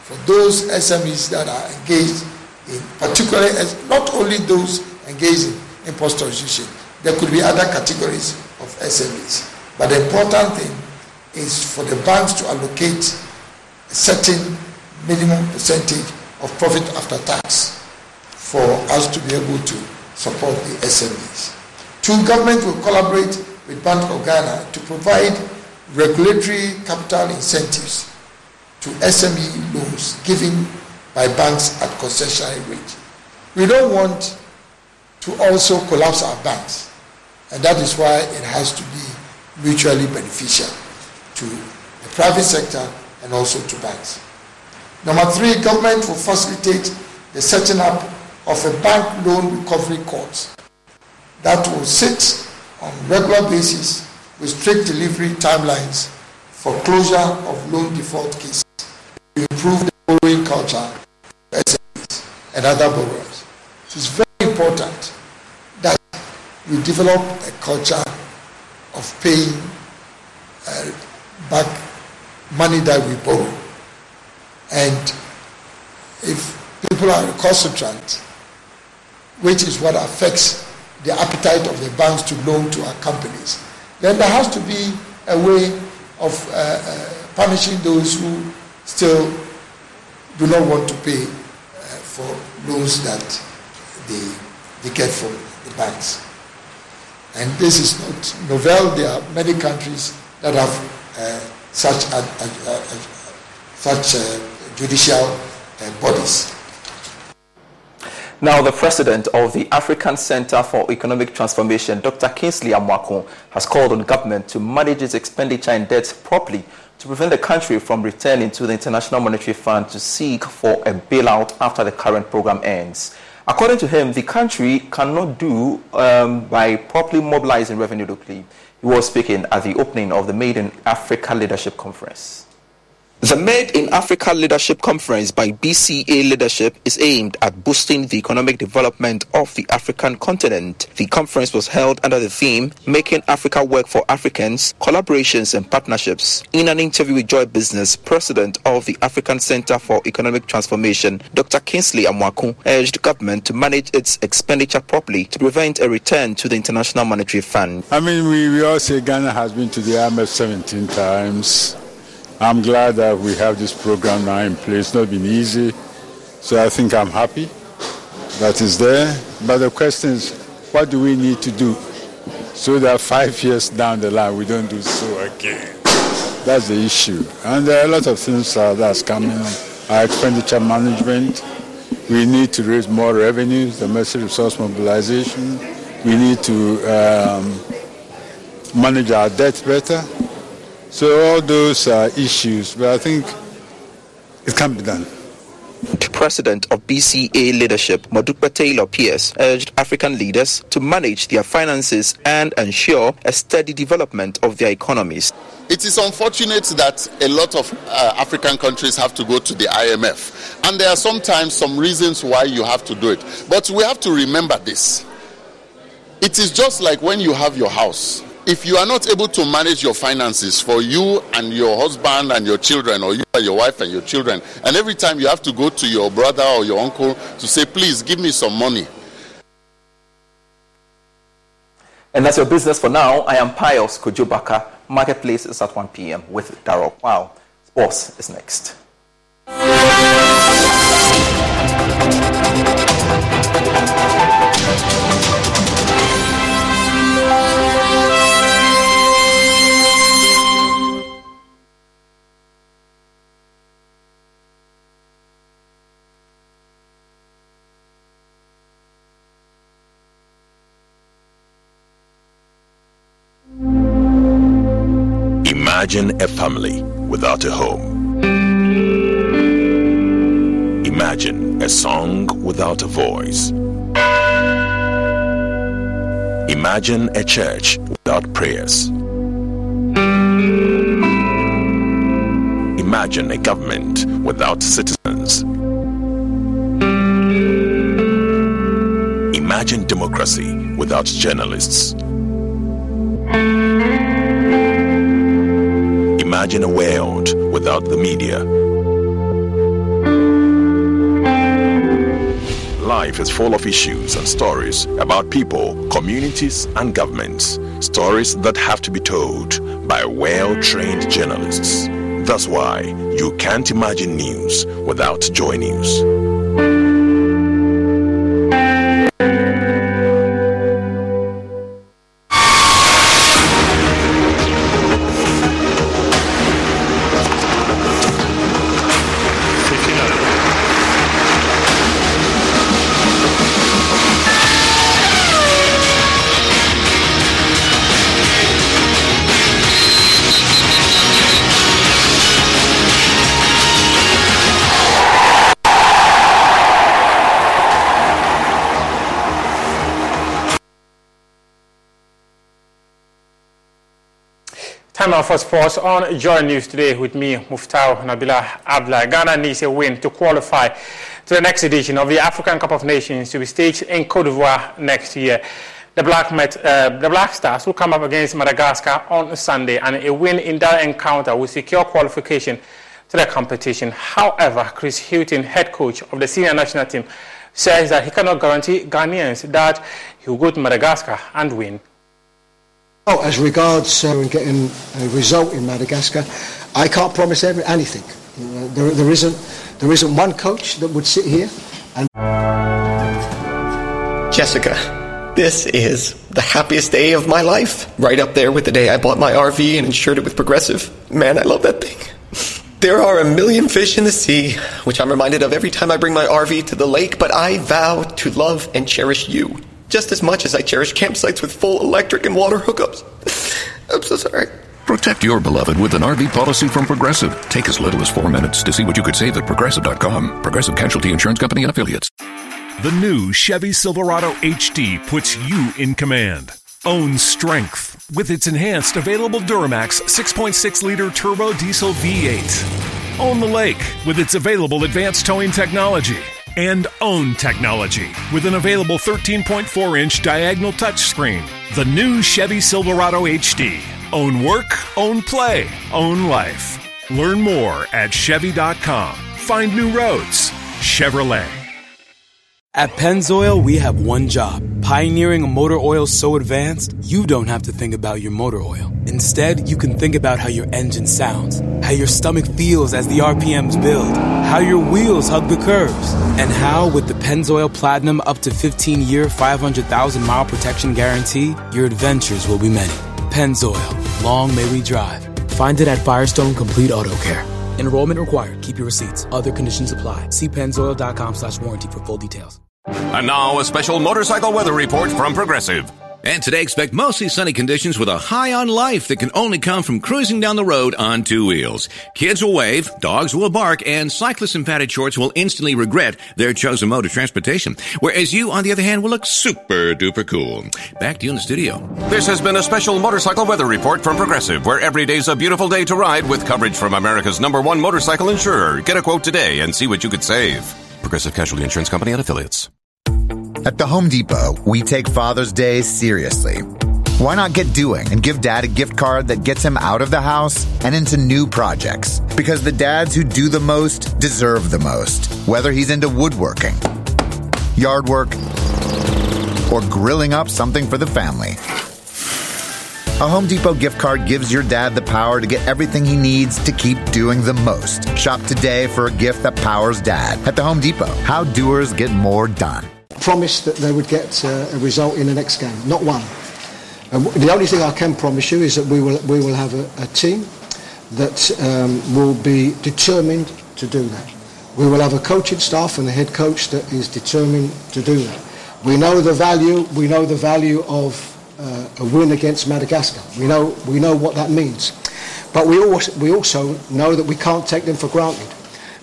for those SMEs that are engaged in, particularly as not only those engaged in import substitution, there could be other categories of SMEs. But the important thing is for the banks to allocate a certain minimum percentage of profit after tax for us to be able to support the SMEs. Two, government will collaborate with Bank of Ghana to provide regulatory capital incentives to SME loans given by banks at concessionary rate. We don't want to also collapse our banks, and that is why it has to be mutually beneficial to the private sector and also to banks. Number three, government will facilitate the setting up of a bank loan recovery court that will sit on regular basis with strict delivery timelines for closure of loan default cases improve the borrowing culture SMEs and other borrowers. It is very important that we develop a culture of paying uh, back money that we borrow. And if people are recalcitrant, which is what affects the appetite of the banks to loan to our companies, then there has to be a way of uh, uh, punishing those who still do not want to pay uh, for loans that they, they get from the banks. And this is not novel. There are many countries that have uh, such a, a, a, such judicial uh, bodies. Now, the president of the African Center for Economic Transformation, Dr. Kingsley Amoako, has called on government to manage its expenditure and debts properly to prevent the country from returning to the International Monetary Fund to seek for a bailout after the current program ends. According to him, the country cannot do um, by properly mobilizing revenue locally. He was speaking at the opening of the Made in Africa Leadership Conference. The Made in Africa Leadership Conference by BCA Leadership is aimed at boosting the economic development of the African continent. The conference was held under the theme Making Africa Work for Africans, Collaborations and Partnerships. In an interview with Joy Business, President of the African Center for Economic Transformation, Dr. Kingsley Amoako urged government to manage its expenditure properly to prevent a return to the International Monetary Fund. I mean, we, we all say Ghana has been to the IMF 17 times. I'm glad that we have this program now in place. It's not been easy. So I think I'm happy that it's there. But the question is, what do we need to do so that five years down the line we don't do so again? That's the issue. And there are a lot of things uh, that's coming. Our expenditure management, We need to raise more revenues, The domestic resource mobilization. We need to um, manage our debt better. So all those are issues, but I think it can be done. The president of BCA Leadership, Modupe Taylor Pearce, urged African leaders to manage their finances and ensure a steady development of their economies. It is unfortunate that a lot of uh, African countries have to go to the IMF, and there are sometimes some reasons why you have to do it. But we have to remember this. It is just like when you have your house if you are not able to manage your finances for you and your husband and your children, or you and your wife and your children, and every time you have to go to your brother or your uncle to say, please give me some money. And that's your business for now. I am Pius Kojo Baka. Marketplace is at 1 p.m. with Darrell. Wow. Sports is next. Imagine a family without a home. Imagine a song without a voice. Imagine a church without prayers. Imagine a government without citizens. Imagine democracy without journalists. Imagine a world without the media. Life is full of issues and stories about people, communities, and governments. Stories that have to be told by well trained journalists. That's why you can't imagine news without Joy News. Out for sports on Joy News today with me, Muftau Nabila Abdulai. Ghana needs a win to qualify to the next edition of the African Cup of Nations to be staged in Cote d'Ivoire next year. The Black, Met, uh, the Black Stars will come up against Madagascar on Sunday, and a win in that encounter will secure qualification to the competition. However, Chris Hughton, head coach of the senior national team, says that he cannot guarantee Ghanaians that he will go to Madagascar and win. Oh, as regards uh, getting a result in Madagascar, I can't promise every, anything. Uh, there, there, isn't, there isn't one coach that would sit here and. Jessica, this is the happiest day of my life. Right up there with the day I bought my RV and insured it with Progressive. Man, I love that thing. There are a million fish in the sea, which I'm reminded of every time I bring my RV to the lake, but I vow to love and cherish you just as much as I cherish campsites with full electric and water hookups. I'm so sorry. Protect your beloved with an RV policy from Progressive. Take as little as four minutes to see what you could save at progressive.com. Progressive Casualty Insurance Company and Affiliates. The new Chevy Silverado HD puts you in command. Own strength with its enhanced available Duramax 6.6 liter turbo diesel V8. Own the lake with its available advanced towing technology and own technology with an available 13.4 inch diagonal touchscreen. The new Chevy Silverado HD. Own work, own play, own life. Learn more at Chevy.com. Find new roads. Chevrolet. At Pennzoil, we have one job pioneering a motor oil so advanced you don't have to think about your motor oil. Instead, you can think about how your engine sounds, how your stomach feels as the RPMs build, how your wheels hug the curves, and how, with the Pennzoil Platinum up to 15 year, 500,000 mile protection guarantee, your adventures will be many. Pennzoil, long may we drive. Find it at Firestone Complete Auto Care. Enrollment required. Keep your receipts. Other conditions apply. See pennzoil.com slash warranty for full details. And now a special motorcycle weather report from Progressive. And today expect mostly sunny conditions with a high on life that can only come from cruising down the road on two wheels. Kids will wave, dogs will bark, and cyclists in padded shorts will instantly regret their chosen mode of transportation. Whereas you, on the other hand, will look super duper cool. Back to you in the studio. This has been a special motorcycle weather report from Progressive, where every day's a beautiful day to ride with coverage from America's number one motorcycle insurer. Get a quote today and see what you could save. Progressive Casualty Insurance Company and affiliates. At the Home Depot, we take Father's Day seriously. Why not get doing and give dad a gift card that gets him out of the house and into new projects? Because the dads who do the most deserve the most, whether he's into woodworking, yard work, or grilling up something for the family. A Home Depot gift card gives your dad the power to get everything he needs to keep doing the most. Shop today for a gift that powers dad at the Home Depot. How doers get more done. Promised that they would get uh, a result in the next game, not one. And the only thing I can promise you is that we will, we will have a, a team that um, will be determined to do that. We will have a coaching staff and a head coach that is determined to do that. We know the value, we know the value of uh, a win against Madagascar. We know, we know what that means. But we also, we also know that we can't take them for granted.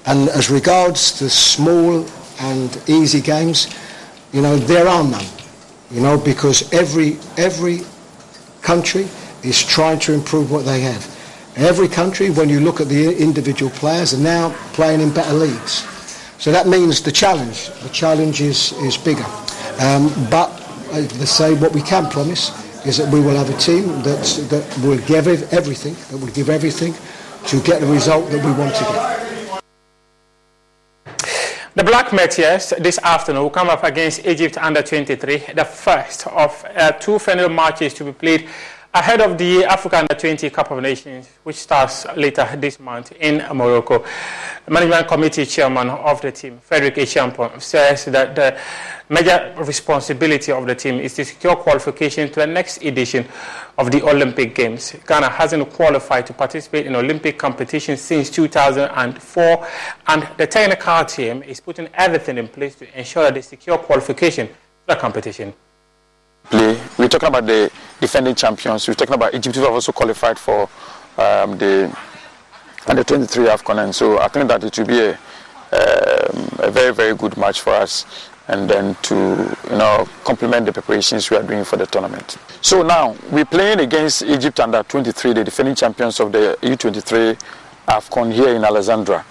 And as regards to small and easy games, you know, there are none. You know, because every, every country is trying to improve what they have. Every country, when you look at the individual players, are now playing in better leagues. So that means the challenge, the challenge is, is bigger. Um, but uh, let's say what we can promise is that we will have a team that's, that will give everything, that will give everything to get the result that we want to get. The Black Meteors this afternoon will come up against Egypt under 23, the first of uh, two final matches to be played ahead of the Africa Under 20 Cup of Nations, which starts later this month in Morocco. Management committee chairman of the team, Frederick Acheampong, says that the major responsibility of the team is to secure qualification to the next edition of the Olympic Games. Ghana hasn't qualified to participate in Olympic competition since 2004, and the technical team is putting everything in place to ensure that they secure qualification to the competition play. We're talking about the defending champions. We're talking about Egypt who have also qualified for um, the under 23 AFCON. And so I think that it will be a, um, a very, very good match for us. And then to you know complement the preparations we are doing for the tournament. So now we're playing against Egypt under 23, the defending champions of the U23 AFCON here in Alexandria.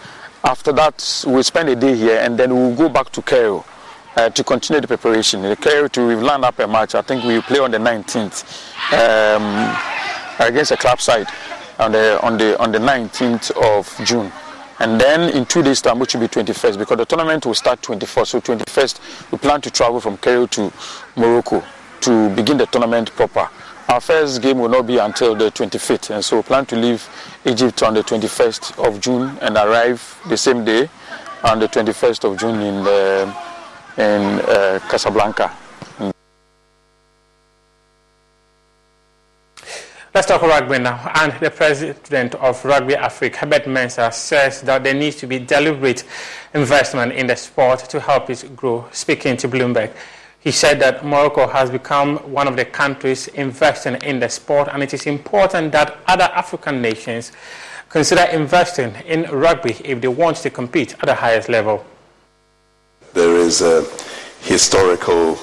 After that, we'll spend a day here and then we'll go back to Cairo uh, to continue the preparation. The Cairo to we've lined up a match. I think we play on the 19th um, against a club side on the on the on the 19th of June. And then in two days' time, which will be 21st, because the tournament will start 24th. So 21st, we plan to travel from Cairo to Morocco to begin the tournament proper. Our first game will not be until the 25th, and so we plan to leave Egypt on the 21st of June and arrive the same day on the 21st of June in the in uh, Casablanca. Let's talk rugby now. And the president of Rugby Africa, Herbert Mensah, says that there needs to be deliberate investment in the sport to help it grow. Speaking to Bloomberg, he said that Morocco has become one of the countries investing in the sport, and it is important that other African nations consider investing in rugby if they want to compete at the highest level. There is a historical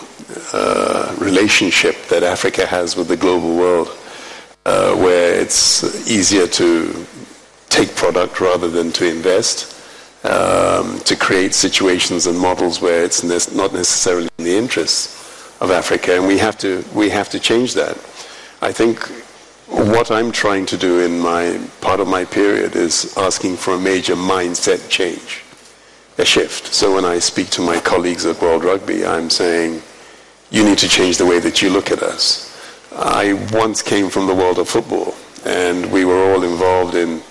uh, relationship that Africa has with the global world uh, where it's easier to take product rather than to invest, um, to create situations and models where it's ne- not necessarily in the interests of Africa, and we have to we have to change that. I think what I'm trying to do in my part of my period is asking for a major mindset change, a shift. So when I speak to my colleagues at World Rugby, I'm saying, you need to change the way that you look at us. I once came from the world of football, and we were all involved in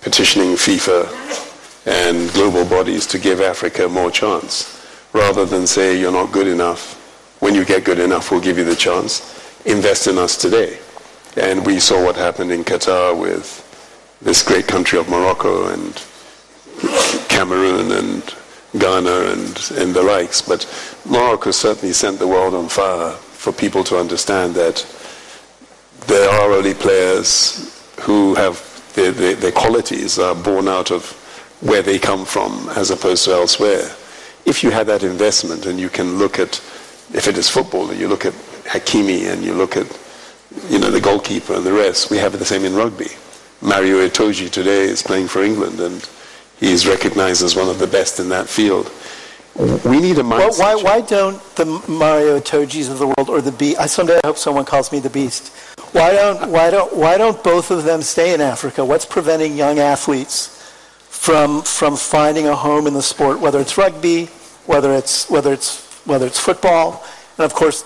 petitioning FIFA and global bodies to give Africa more chance, rather than say you're not good enough. When you get good enough, we'll give you the chance. Invest in us today. And we saw what happened in Qatar with this great country of Morocco, and Cameroon and Ghana and, and the likes. But Morocco certainly sent the world on fire for people to understand that there are only players who have their, their, their qualities are born out of where they come from as opposed to elsewhere. If you had that investment and you can look at, if it is football, and you look at Hakimi and you look at, you know, the goalkeeper and the rest, we have the same in rugby. Maro Itoje today is playing for England and he is recognized as one of the best in that field. We need a mindset. Well, why, why don't the Maro Itojes of the world or the Beast, I someday I hope someone calls me the Beast. Why don't, why, don't, why don't both of them stay in Africa? What's preventing young athletes from, from finding a home in the sport, whether it's rugby, whether it's, whether, it's, whether it's football, and of course,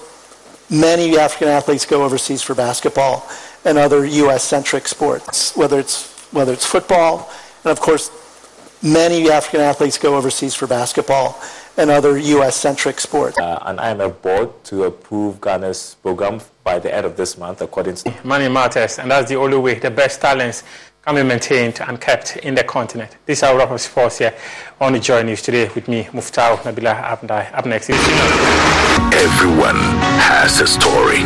many African athletes go overseas for basketball and other U.S.-centric sports, whether it's, whether it's football, and of course, many African athletes go overseas for basketball and other U.S.-centric sports. Uh, an IMF board to approve Ghana's program by the end of this month, according to Money matters, and that's the only way the best talents can be maintained and kept in the continent. This is our wrap of sports here on the Joy News today with me, Muftau Nabila Abdulai. Up next is Everyone has a story.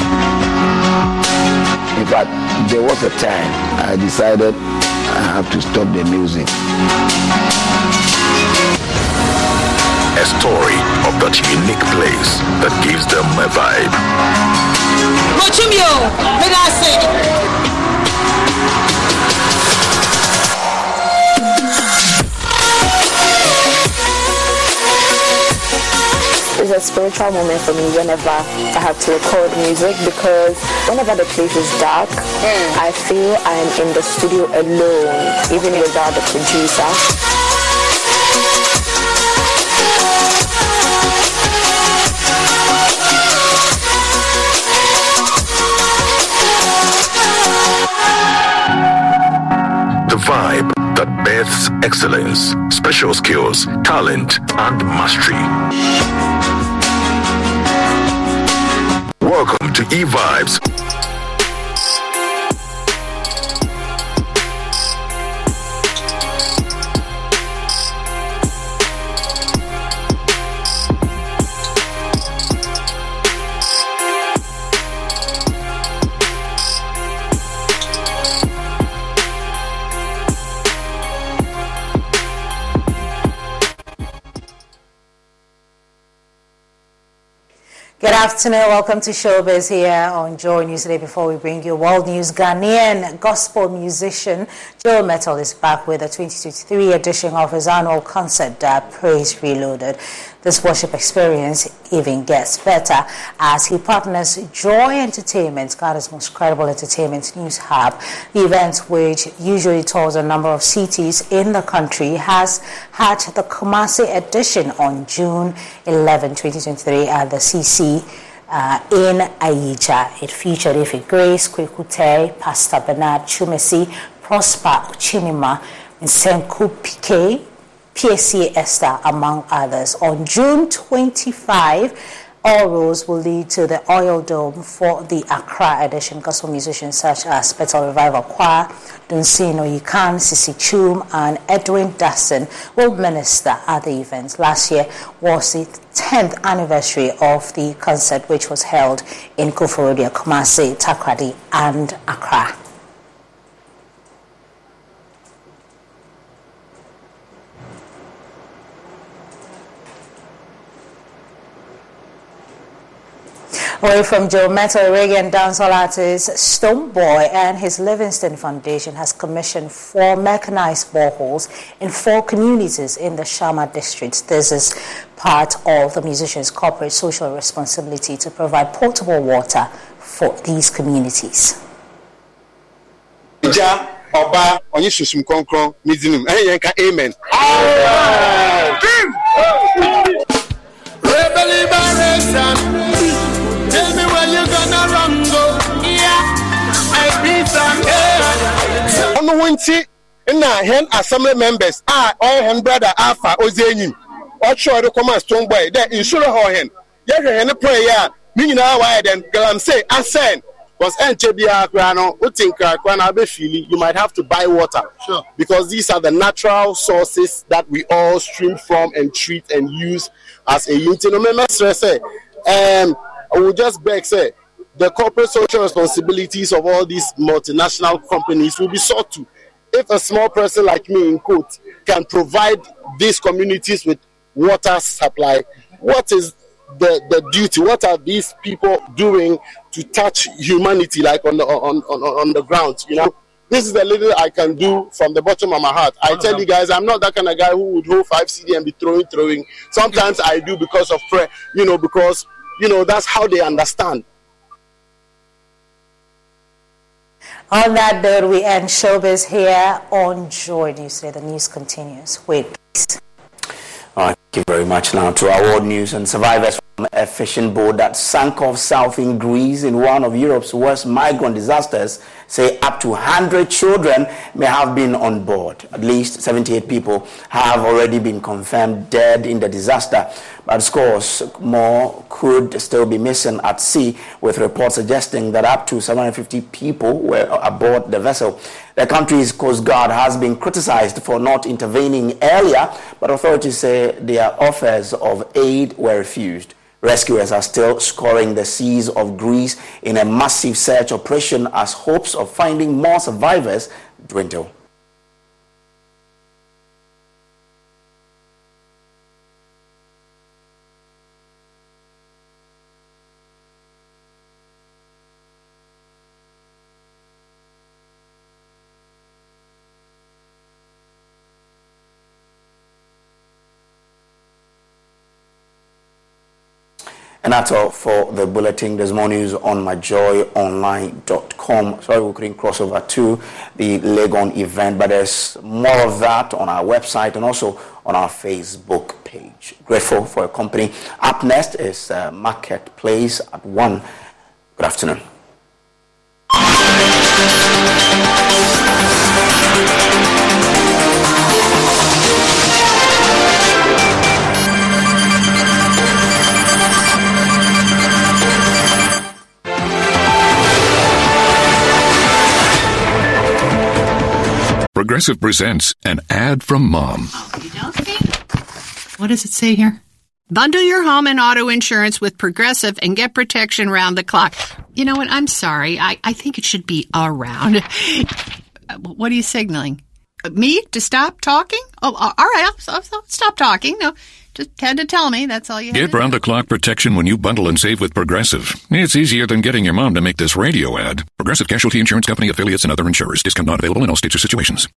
In fact, there was a time I decided I have to stop the music. A story of that unique place that gives them a vibe. Mochumio, Medase. It's a spiritual moment for me whenever I have to record music because whenever the place is dark, I feel I'm in the studio alone, even without the producer. Excellence, special skills, talent, and mastery. Welcome to E-Vibes. Afternoon. Welcome to Showbiz here on Joy News today. Before we bring you world news, Ghanaian gospel musician Joe Mettle is back with the 2023 edition of his annual concert, uh, Praise Reloaded. This worship experience even gets better as he partners Joy Entertainment, Ghana's most credible entertainment news hub. The event, which usually tours a number of cities in the country, has had the Kumasi edition on June 11, 2023 at the CC uh, in Ayigya. It featured Efe Grace, Kwekute, Pastor Bernard Chumesi, Prosper Chinima, Nsenku PK, PSC Esther, among others. On June 25, all roads will lead to the Oil Dome for the Accra edition. Gospel musicians such as Bethel Revival Choir, Dunsin Oyekan, Sisi Chum, and Edwin Dustin will minister at the event. Last year was the 10th anniversary of the concert, which was held in Koforidua, Kumasi, Takoradi, and Accra. Away from Joe Mettle, Reagan dancehall artist Stonebwoy and his Livingstone Foundation has commissioned four mechanized boreholes in four communities in the Shama district. This is part of the musician's corporate social responsibility to provide potable water for these communities. ìjà ọba onye susum kọnkọn n'idinim ẹyẹ yẹn ka amen. Rebel liberation. Tell me where you gonna run go. Yeah, I be some yeah. ọnụ hụ nti na hen assembly members a ọ hen brother afa ozi enyim ọchị ọdụ kọma Stonebwoy dẹ nsoro ha ọhen yẹhwẹ hẹn prayer a ne nyinaa wayɛ dɛn galamsey asɛn Because you might have to buy water. Sure. Because these are the natural sources that we all stream from and treat and use as a unit. Um, I will just beg say the corporate social responsibilities of all these multinational companies will be sought to. If a small person like me in quote can provide these communities with water supply, what is the, the duty? What are these people doing to touch humanity like on the on, on, on the ground? You know, this is the little I can do from the bottom of my heart. I tell you guys, I'm not that kind of guy who would hold five CD and be throwing, throwing. Sometimes I do because of prayer, you know, because you know that's how they understand. On that note, we end showbiz here on Joy News Today. The news continues. All right, thank you very much. Now to our world news and survivors from a fishing boat that sank off south in Greece in one of Europe's worst migrant disasters say up to 100 children may have been on board. At least 78 people have already been confirmed dead in the disaster, but scores more could still be missing at sea, with reports suggesting that up to 750 people were aboard the vessel. The country's Coast Guard has been criticized for not intervening earlier, but authorities say their offers of aid were refused. Rescuers are still scouring the seas of Greece in a massive search operation as hopes of finding more survivors dwindle. And that's all for the bulletin. There's more news on myjoyonline.com. Sorry we couldn't cross over to the Legon event, but there's more of that on our website and also on our Facebook page. Grateful for your company. Up next is uh, Marketplace at 1. Good afternoon. Progressive presents an ad from mom. Oh, what does it say here? Bundle your home and auto insurance with Progressive and get protection round the clock. You know what? I'm sorry. I, I think it should be around. what are you signaling? Me to stop talking? Oh, uh, all right. I'll, I'll, I'll stop talking. No, just had to tell me. That's all you Get round the clock protection when you bundle and save with Progressive. It's easier than getting your mom to make this radio ad. Progressive Casualty Insurance Company affiliates and other insurers. Discount not available in all states or situations.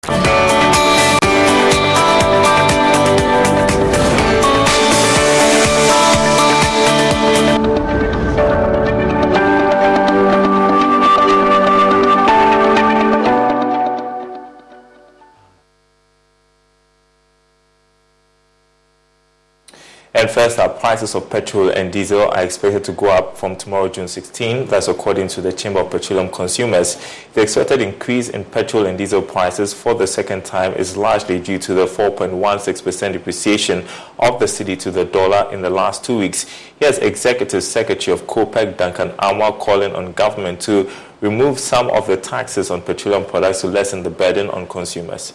First, our prices of petrol and diesel are expected to go up from tomorrow, June 16. That's according to the Chamber of Petroleum Consumers. The expected increase in petrol and diesel prices for the second time is largely due to the 4.16% depreciation of the cedi to the dollar in the last two weeks. Here's Executive Secretary of COPEC, Duncan Amoah, calling on government to remove some of the taxes on petroleum products to lessen the burden on consumers.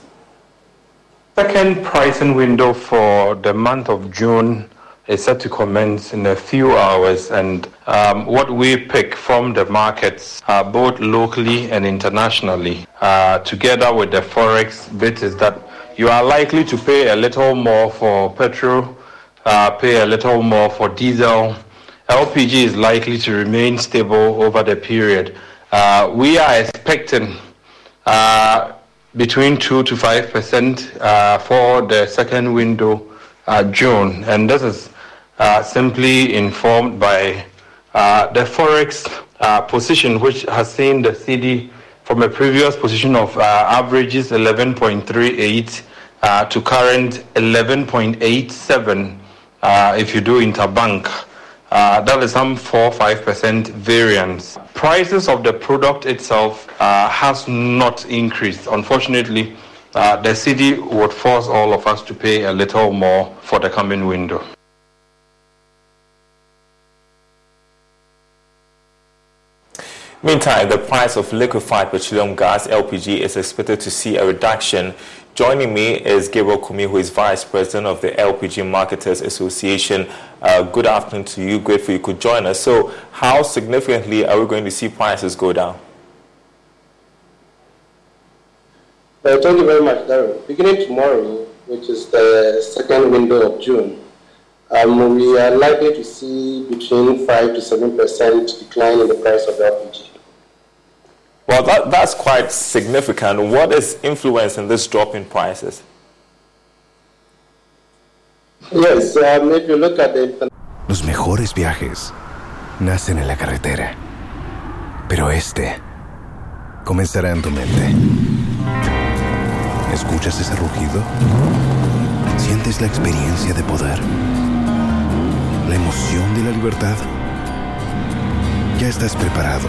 Second pricing window for the month of June is set to commence in a few hours, and um, what we pick from the markets, uh, both locally and internationally, uh, together with the forex bit, is that you are likely to pay a little more for petrol, uh, pay a little more for diesel. LPG is likely to remain stable over the period. Uh, we are expecting uh, between 2 to 5 percent uh, for the second window, uh, June. And this is uh, simply informed by uh, the Forex uh, position, which has seen the cedi from a previous position of uh, averages 11.38 to current 11.87 if you do interbank. Uh, that is some 4 5% variance. Prices of the product itself uh, has not increased. Unfortunately, uh, the cedi would force all of us to pay a little more for the coming window. Meantime, the price of liquefied petroleum gas, LPG, is expected to see a reduction. Joining me is Gabriel Kumi, who is Vice President of the LPG Marketers Association. Uh, good afternoon to you. Grateful you could join us. So, how significantly are we going to see prices go down? Uh, thank you very much, Darren. Beginning tomorrow, which is the second window of June, um, we are likely to see between 5 to 7 percent decline in the price of LPG. Well, that, that's quite significant. What is influencing this drop in prices? Yes, um, if you look at the Los mejores viajes nacen en la carretera, pero este comenzará en tu mente. ¿Escuchas ese rugido? ¿Sientes la experiencia de poder? ¿La emoción de la libertad? Ya estás preparado